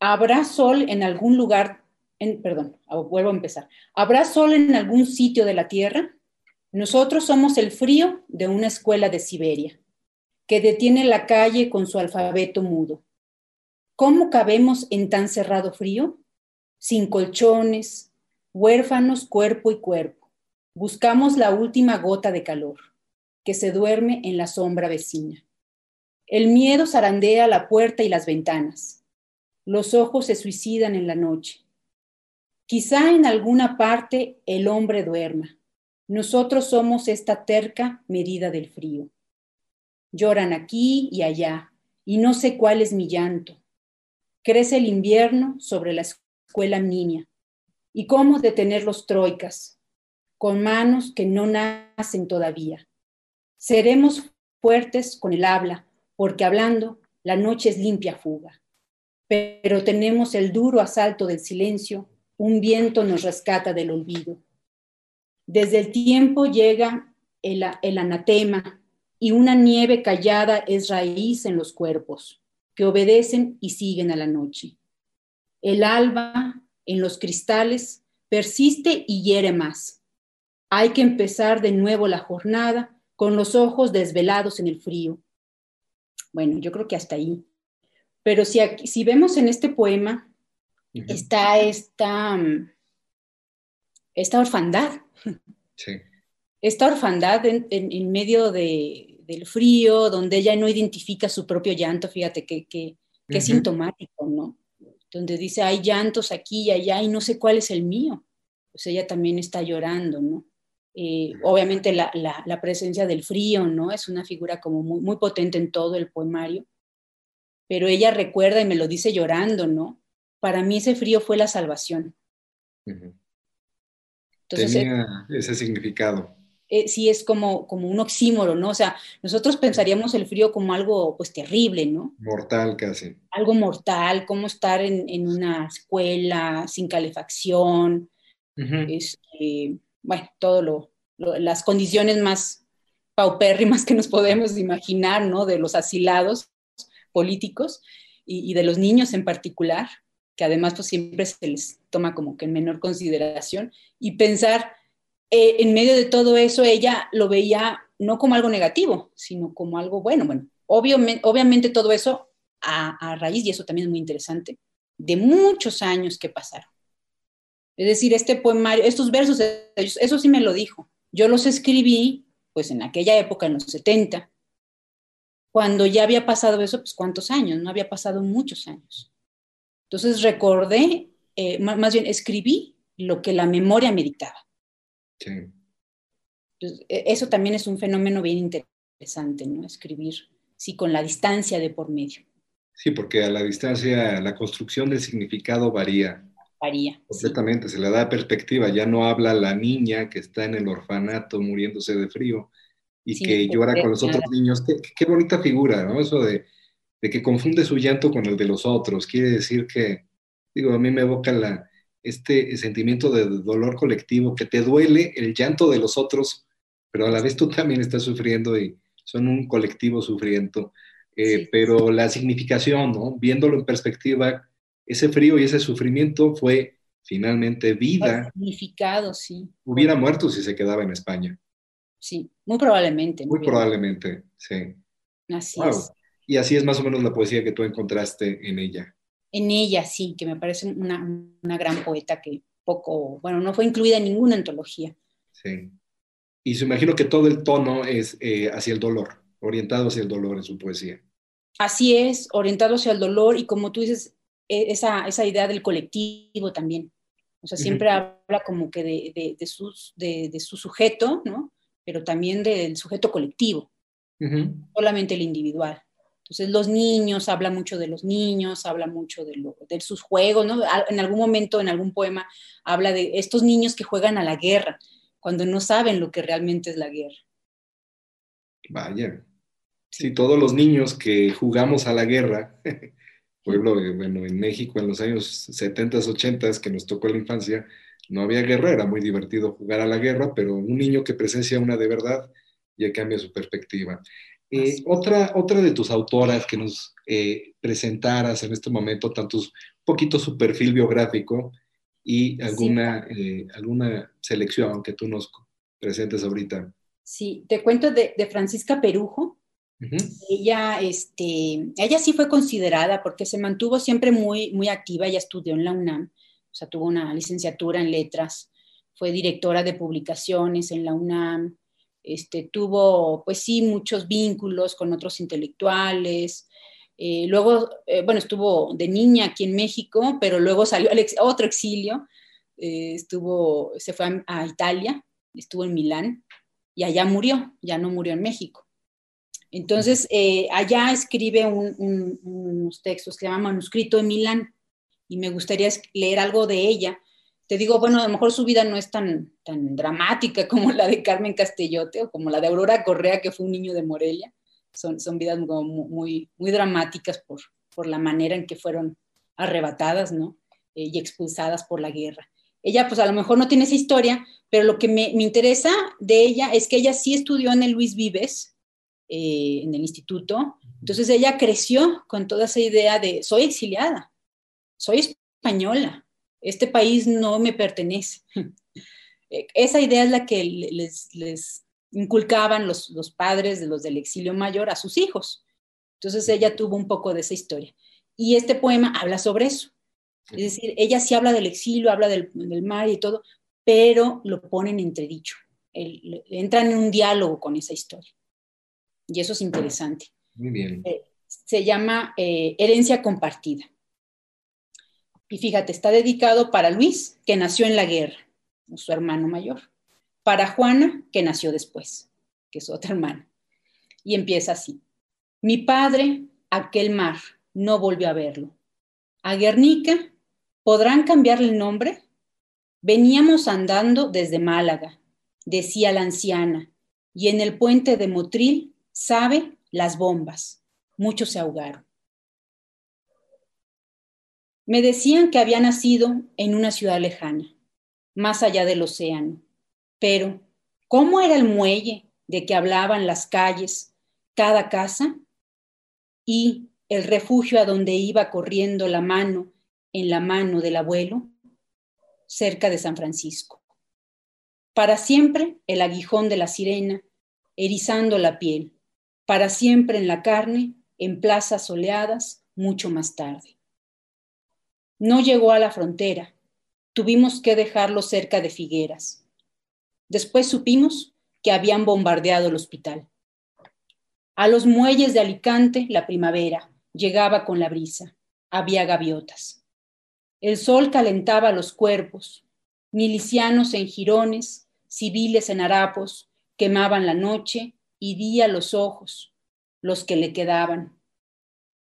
¿habrá sol en algún lugar, en, perdón, vuelvo a empezar, ¿habrá sol en algún sitio de la Tierra? Nosotros somos el frío de una escuela de Siberia que detiene la calle con su alfabeto mudo. ¿Cómo cabemos en tan cerrado frío? Sin colchones, huérfanos cuerpo y cuerpo. Buscamos la última gota de calor, que se duerme en la sombra vecina. El miedo zarandea la puerta y las ventanas. Los ojos se suicidan en la noche. Quizá en alguna parte el hombre duerma. Nosotros somos esta terca medida del frío. Lloran aquí y allá, y no sé cuál es mi llanto. Crece el invierno sobre la escuela niña, y cómo detener los troicas, con manos que no nacen todavía. Seremos fuertes con el habla, porque hablando la noche es limpia fuga. Pero tenemos el duro asalto del silencio, un viento nos rescata del olvido. Desde el tiempo llega el, anatema y una nieve callada es raíz en los cuerpos, que obedecen y siguen a la noche. El alba en los cristales persiste y hiere más. Hay que empezar de nuevo la jornada con los ojos desvelados en el frío. Bueno, yo creo que hasta ahí. Pero si, si vemos en este poema, está esta, mm, esta orfandad. Sí. Esta orfandad en, medio del frío, donde ella no identifica su propio llanto, fíjate que, que, es sintomático, ¿no? Donde dice, hay llantos aquí y allá y no sé cuál es el mío. Pues ella también está llorando, ¿no? Eh, obviamente la, presencia del frío, ¿no? Es una figura como muy, potente en todo el poemario, pero ella recuerda y me lo dice llorando, ¿no? Para mí ese frío fue la salvación. Entonces, Tenía eh, ese significado. Eh, sí, es como, como un oxímoro, ¿no? O sea, nosotros pensaríamos el frío como algo, pues, terrible, ¿no? Mortal casi. Algo mortal, como estar en, una escuela sin calefacción, este, bueno, todo lo, las condiciones más paupérrimas que nos podemos imaginar, ¿no? De los asilados políticos y, de los niños en particular, que además pues siempre se les toma como que en menor consideración, y pensar eh, en medio de todo eso, ella lo veía no como algo negativo, sino como algo bueno. Bueno, obviamente, obviamente todo eso a, raíz, y eso también es muy interesante, de muchos años que pasaron. Es decir, este poemario, estos versos, eso sí me lo dijo. Yo los escribí, pues en aquella época, en los 70, cuando ya había pasado eso, pues cuántos años, no había pasado muchos años. Entonces recordé, eh, más bien escribí lo que la memoria me dictaba. Sí. Entonces, e, eso también es un fenómeno bien interesante, ¿no? Escribir, sí, con la distancia de por medio. Sí, porque a la distancia la construcción del significado varía. Completamente, se le da perspectiva, ya no habla la niña que está en el orfanato muriéndose de frío y que llora con los otros niños. Qué, bonita figura, ¿no? Eso de, que confunde su llanto con el de los otros. Quiere decir que, digo, a mí me evoca la, este sentimiento de dolor colectivo, que te duele el llanto de los otros, pero a la vez tú también estás sufriendo y son un colectivo sufriendo. Eh, pero la significación, ¿no? Viéndolo en perspectiva, ese frío y ese sufrimiento fue finalmente vida. Significado, sí. Hubiera muerto si se quedaba en España. Sí, muy probablemente. Muy, probablemente, sí. Así es. Y así es más o menos la poesía que tú encontraste en ella. En ella, sí, que me parece una, gran poeta que poco, bueno, no fue incluida en ninguna antología. Sí. Y se imagino que todo el tono es eh, hacia el dolor, orientado hacia el dolor en su poesía. Así es, orientado hacia el dolor y como tú dices, e, esa, esa idea del colectivo también. O sea, siempre habla como que de, de, sus, de, su sujeto, ¿no? Pero también del sujeto colectivo, solamente el individual. Entonces, los niños, habla mucho de los niños, habla mucho de, lo, de sus juegos, ¿no? En algún momento, en algún poema, habla de estos niños que juegan a la guerra, cuando no saben lo que realmente es la guerra. Vaya. Sí, todos los niños que jugamos a la guerra pueblo, bueno, en México en los años 70, 80, que nos tocó la infancia, no había guerra, era muy divertido jugar a la guerra, pero un niño que presencia una de verdad ya cambia su perspectiva. Eh, otra, otra de tus autoras que nos eh, presentaras en este momento, tanto un poquito su perfil biográfico y alguna, eh, alguna selección que tú nos presentes ahorita. Sí, te cuento de, de Francisca Perujo, ella, este, ella sí fue considerada porque se mantuvo siempre muy, muy activa. Ella estudió en la UNAM, o sea, tuvo una licenciatura en letras, fue directora de publicaciones en la UNAM, este, tuvo, pues sí, muchos vínculos con otros intelectuales. Eh, luego, eh, bueno, estuvo de niña aquí en México, pero luego salió al otro exilio, eh, estuvo, se fue a, Italia, estuvo en Milán y allá murió, ya no murió en México. Entonces, eh, allá escribe unos textos que se llama Manuscrito en Milán y me gustaría leer algo de ella te digo, bueno, a lo mejor su vida no es tan, tan dramática como la de Carmen Castellote o como la de Aurora Correa, que fue un niño de Morelia. Son, son vidas muy, muy dramáticas por, por la manera en que fueron arrebatadas, ¿no? Eh, y expulsadas por la guerra. Ella, pues a lo mejor no tiene esa historia, pero lo que me, me interesa de ella es que ella sí estudió en el Luis Vives, eh, en el instituto. Entonces ella creció con toda esa idea de soy exiliada, soy española, este país no me pertenece. esa idea es la que les, les inculcaban los, los, padres de los del exilio mayor a sus hijos. Entonces ella tuvo un poco de esa historia. Y este poema habla sobre eso. Es decir, ella sí habla del exilio, habla del, del mar y todo, pero lo ponen entredicho. El, entran en un diálogo con esa historia. Y eso es interesante. Muy bien. Eh, se llama eh, Herencia Compartida. Y fíjate, está dedicado para Luis, que nació en la guerra, su hermano mayor. Para Juana, que nació después, que es otra hermana. Y empieza así. Mi padre, aquel mar, no volvió a verlo. A Guernica, ¿podrán cambiarle el nombre? Veníamos andando desde Málaga, decía la anciana, y en el puente de Motril Sabe las bombas. Muchos se ahogaron. Me decían que había nacido en una ciudad lejana, más allá del océano. Pero, ¿cómo era el muelle de que hablaban las calles, cada casa? Y el refugio a donde iba corriendo la mano en la mano del abuelo, cerca de San Francisco. Para siempre el aguijón de la sirena, erizando la piel, para siempre en la carne, en plazas soleadas, mucho más tarde. No llegó a la frontera, tuvimos que dejarlo cerca de Figueras. Después supimos que habían bombardeado el hospital. A los muelles de Alicante, la primavera llegaba con la brisa. Había gaviotas. El sol calentaba los cuerpos. Milicianos en jirones, civiles en harapos, quemaban la noche y día los ojos, los que le quedaban.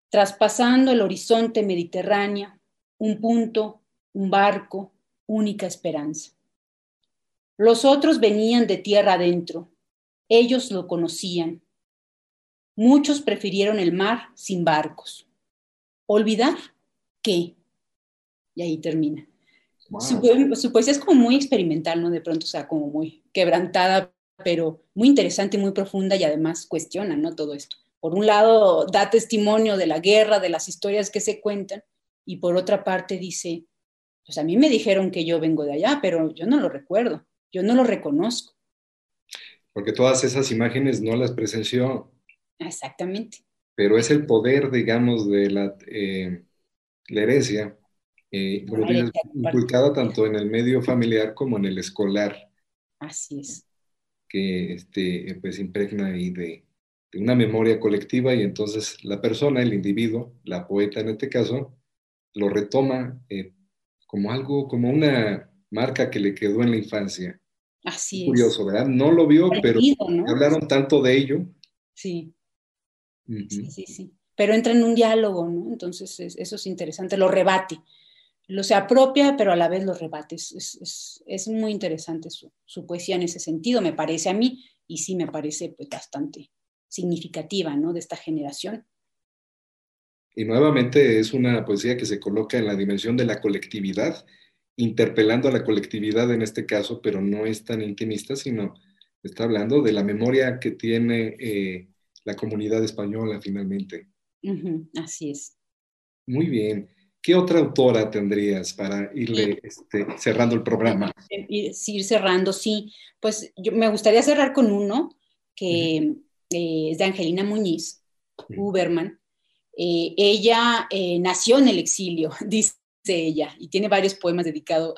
Traspasando el horizonte mediterráneo, un punto, un barco, única esperanza. Los otros venían de tierra adentro, ellos lo conocían. Muchos prefirieron el mar sin barcos. ¿Olvidar qué? Y ahí termina. Su, su, poesía es como muy experimental, ¿no? De pronto, o sea, como muy quebrantada pero muy interesante, muy profunda y además cuestiona ¿no? todo esto. Por un lado, da testimonio de la guerra, de las historias que se cuentan, y por otra parte dice, pues a mí me dijeron que yo vengo de allá, pero yo no lo recuerdo, yo no lo reconozco. Porque todas esas imágenes no las presenció. Exactamente. Pero es el poder, digamos, de la, eh, la herencia, eh, inculcada tanto en el medio familiar como en el escolar. Así es que este, pues impregna ahí de, de, una memoria colectiva y entonces la persona, el individuo, la poeta en este caso, lo retoma eh, como algo, como una marca que le quedó en la infancia. Así es. Curioso, ¿verdad? No lo vio, pero hablaron tanto de ello. Sí. Sí, sí, sí. Pero entra en un diálogo, ¿no? Entonces eso es interesante, lo rebate lo se apropia, pero a la vez lo rebate. Es, es, muy interesante su, su, poesía en ese sentido, me parece a mí, y sí me parece pues, bastante significativa ¿no? de esta generación. Y nuevamente es una poesía que se coloca en la dimensión de la colectividad, interpelando a la colectividad en este caso, pero no es tan intimista, sino está hablando de la memoria que tiene eh, la comunidad española finalmente. Uh -huh, así es. Muy bien. ¿Qué otra autora tendrías para irle este, cerrando el programa? Ir, ir cerrando, sí. Pues yo me gustaría cerrar con uno que uh -huh. eh, es de Angelina Muñiz, uh -huh. Eh, ella eh, nació en el exilio, dice ella, y tiene varios poemas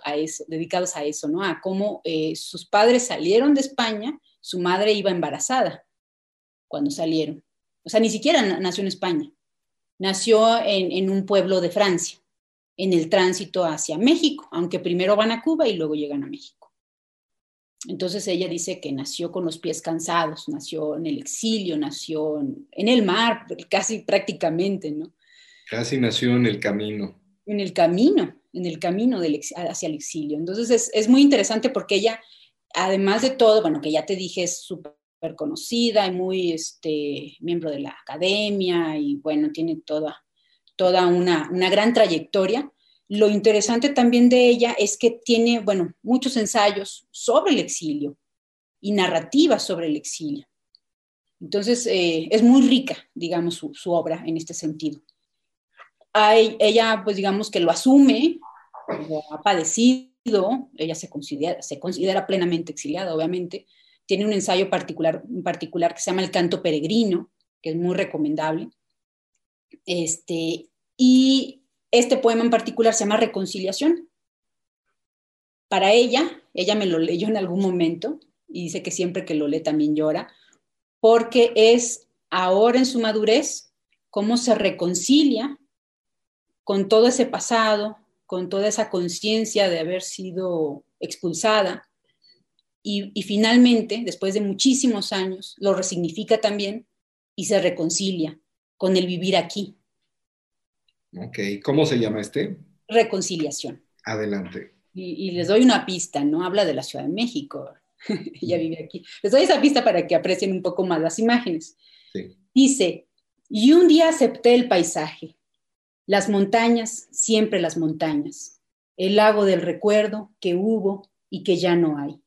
a eso, dedicados a eso, ¿no? A cómo eh, sus padres salieron de España, su madre iba embarazada cuando salieron. O sea, ni siquiera nació en España nació en, un pueblo de Francia, en el tránsito hacia México, aunque primero van a Cuba y luego llegan a México. Entonces ella dice que nació con los pies cansados, nació en el exilio, nació en, el mar, casi prácticamente, ¿no? Casi nació en el camino. En el camino, en el camino hacia el exilio. Entonces es, es, muy interesante porque ella, además de todo, bueno, que ya te dije, es súper conocida y muy este, miembro de la academia y bueno, tiene toda, toda una, una gran trayectoria. Lo interesante también de ella es que tiene, bueno, muchos ensayos sobre el exilio y narrativas sobre el exilio. Entonces, eh, es muy rica, digamos, su, obra en este sentido. Hay, ella, pues digamos que lo asume, lo ha padecido, ella se considera, se considera plenamente exiliada, obviamente. Tiene un ensayo particular, en particular que se llama El canto peregrino, que es muy recomendable. Este, y este poema en particular se llama Reconciliación. Para ella, ella me lo leyó en algún momento y dice que siempre que lo lee también llora, porque es ahora en su madurez cómo se reconcilia con todo ese pasado, con toda esa conciencia de haber sido expulsada y, y, finalmente, después de muchísimos años, lo resignifica también y se reconcilia con el vivir aquí. Ok, ¿cómo se llama este? Reconciliación. Adelante. Y, y les doy una pista, ¿no? Habla de la Ciudad de México, ella vive aquí. Les doy esa pista para que aprecien un poco más las imágenes. Sí. Dice, y un día acepté el paisaje, las montañas, siempre las montañas, el lago del recuerdo que hubo y que ya no hay,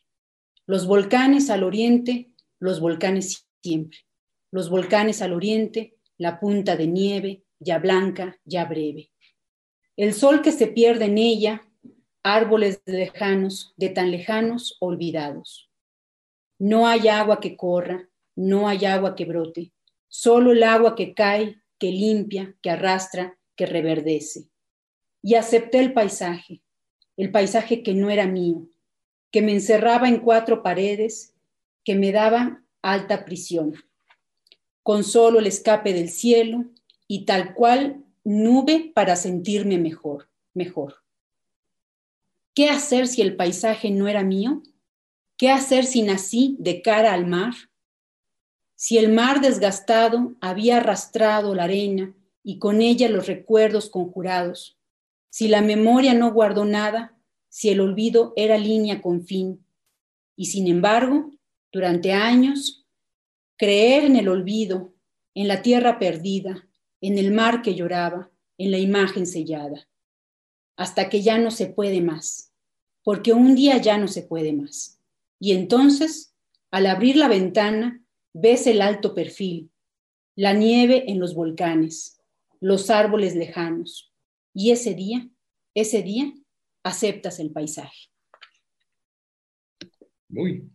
los volcanes al oriente, los volcanes siempre, los volcanes al oriente, la punta de nieve, ya blanca, ya breve. El sol que se pierde en ella, árboles lejanos, de tan lejanos olvidados. No hay agua que corra, no hay agua que brote, solo el agua que cae, que limpia, que arrastra, que reverdece. Y acepté el paisaje, el paisaje que no era mío, que me encerraba en cuatro paredes, que me daba alta prisión, con solo el escape del cielo y tal cual nube para sentirme mejor, mejor. ¿Qué hacer si el paisaje no era mío? ¿Qué hacer si nací de cara al mar? Si el mar desgastado había arrastrado la arena y con ella los recuerdos conjurados, si la memoria no guardó nada, si el olvido era línea con fin, y sin embargo, durante años, creer en el olvido, en la tierra perdida, en el mar que lloraba, en la imagen sellada hasta que ya no se puede más, porque un día ya no se puede más. Y entonces, al abrir la ventana, ves el alto perfil, la nieve en los volcanes, los árboles lejanos. Y ese día, ese día, aceptas el paisaje. Muy.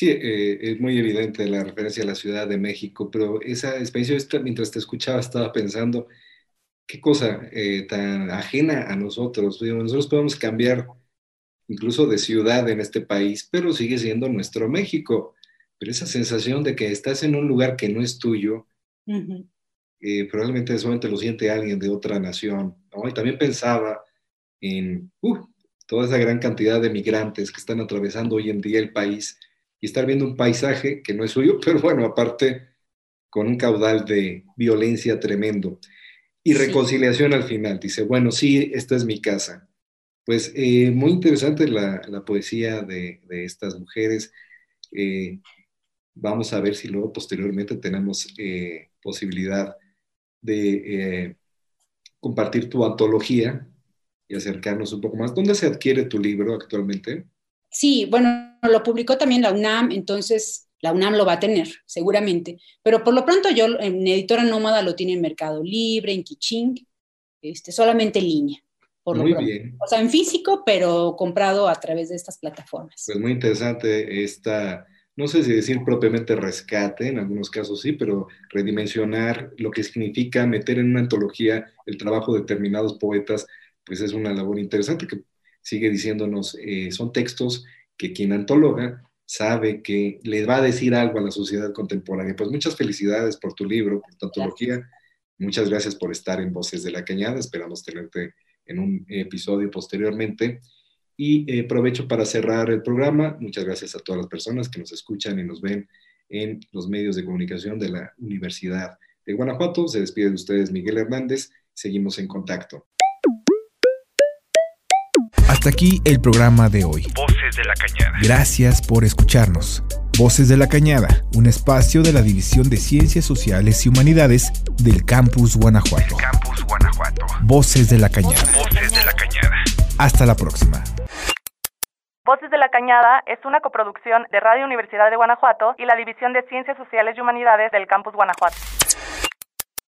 Sí, eh, es muy evidente la referencia a la Ciudad de México, pero esa experiencia, mientras te escuchaba, estaba pensando, qué cosa eh, tan ajena a nosotros. Nosotros podemos cambiar incluso de ciudad en este país, pero sigue siendo nuestro México. Pero esa sensación de que estás en un lugar que no es tuyo, eh, probablemente solamente lo siente alguien de otra nación. Y también pensaba en uh, toda esa gran cantidad de migrantes que están atravesando hoy en día el país y estar viendo un paisaje que no es suyo, pero bueno, aparte con un caudal de violencia tremendo. Y reconciliación al final, dice, bueno, sí, esta es mi casa. Pues eh, muy interesante la, la poesía de, de, estas mujeres. Eh, vamos a ver si luego posteriormente tenemos eh, posibilidad de compartir tu antología y acercarnos un poco más. ¿Dónde se adquiere tu libro actualmente? Sí, bueno, lo publicó también la UNAM, entonces la UNAM lo va a tener, seguramente. Pero por lo pronto yo en Editora Nómada lo tiene en Mercado Libre, en Kiching, este, solamente en línea. Por muy lo bien. O sea, en físico, pero comprado a través de estas plataformas. Pues muy interesante esta, no sé si decir propiamente rescate, en algunos casos sí, pero redimensionar lo que significa meter en una antología el trabajo de determinados poetas, pues es una labor interesante que sigue diciéndonos, eh, son textos que quien antologa sabe que le va a decir algo a la sociedad contemporánea. Pues muchas felicidades por tu libro, por tu antología. Muchas gracias por estar en Voces de la Cañada. Esperamos tenerte en un episodio posteriormente. Y eh, aprovecho para cerrar el programa. Muchas gracias a todas las personas que nos escuchan y nos ven en los medios de comunicación de la Universidad de Guanajuato. Se despide de ustedes Miguel Hernández. Seguimos en contacto. Hasta aquí el programa de hoy. Voces de la Cañada. Gracias por escucharnos. Voces de la Cañada, un espacio de la División de Ciencias Sociales y Humanidades del Campus Guanajuato. Campus Guanajuato. Voces de la Cañada. Voces de la Cañada. Hasta la próxima. Voces de la Cañada es una coproducción de Radio Universidad de Guanajuato y la División de Ciencias Sociales y Humanidades del Campus Guanajuato.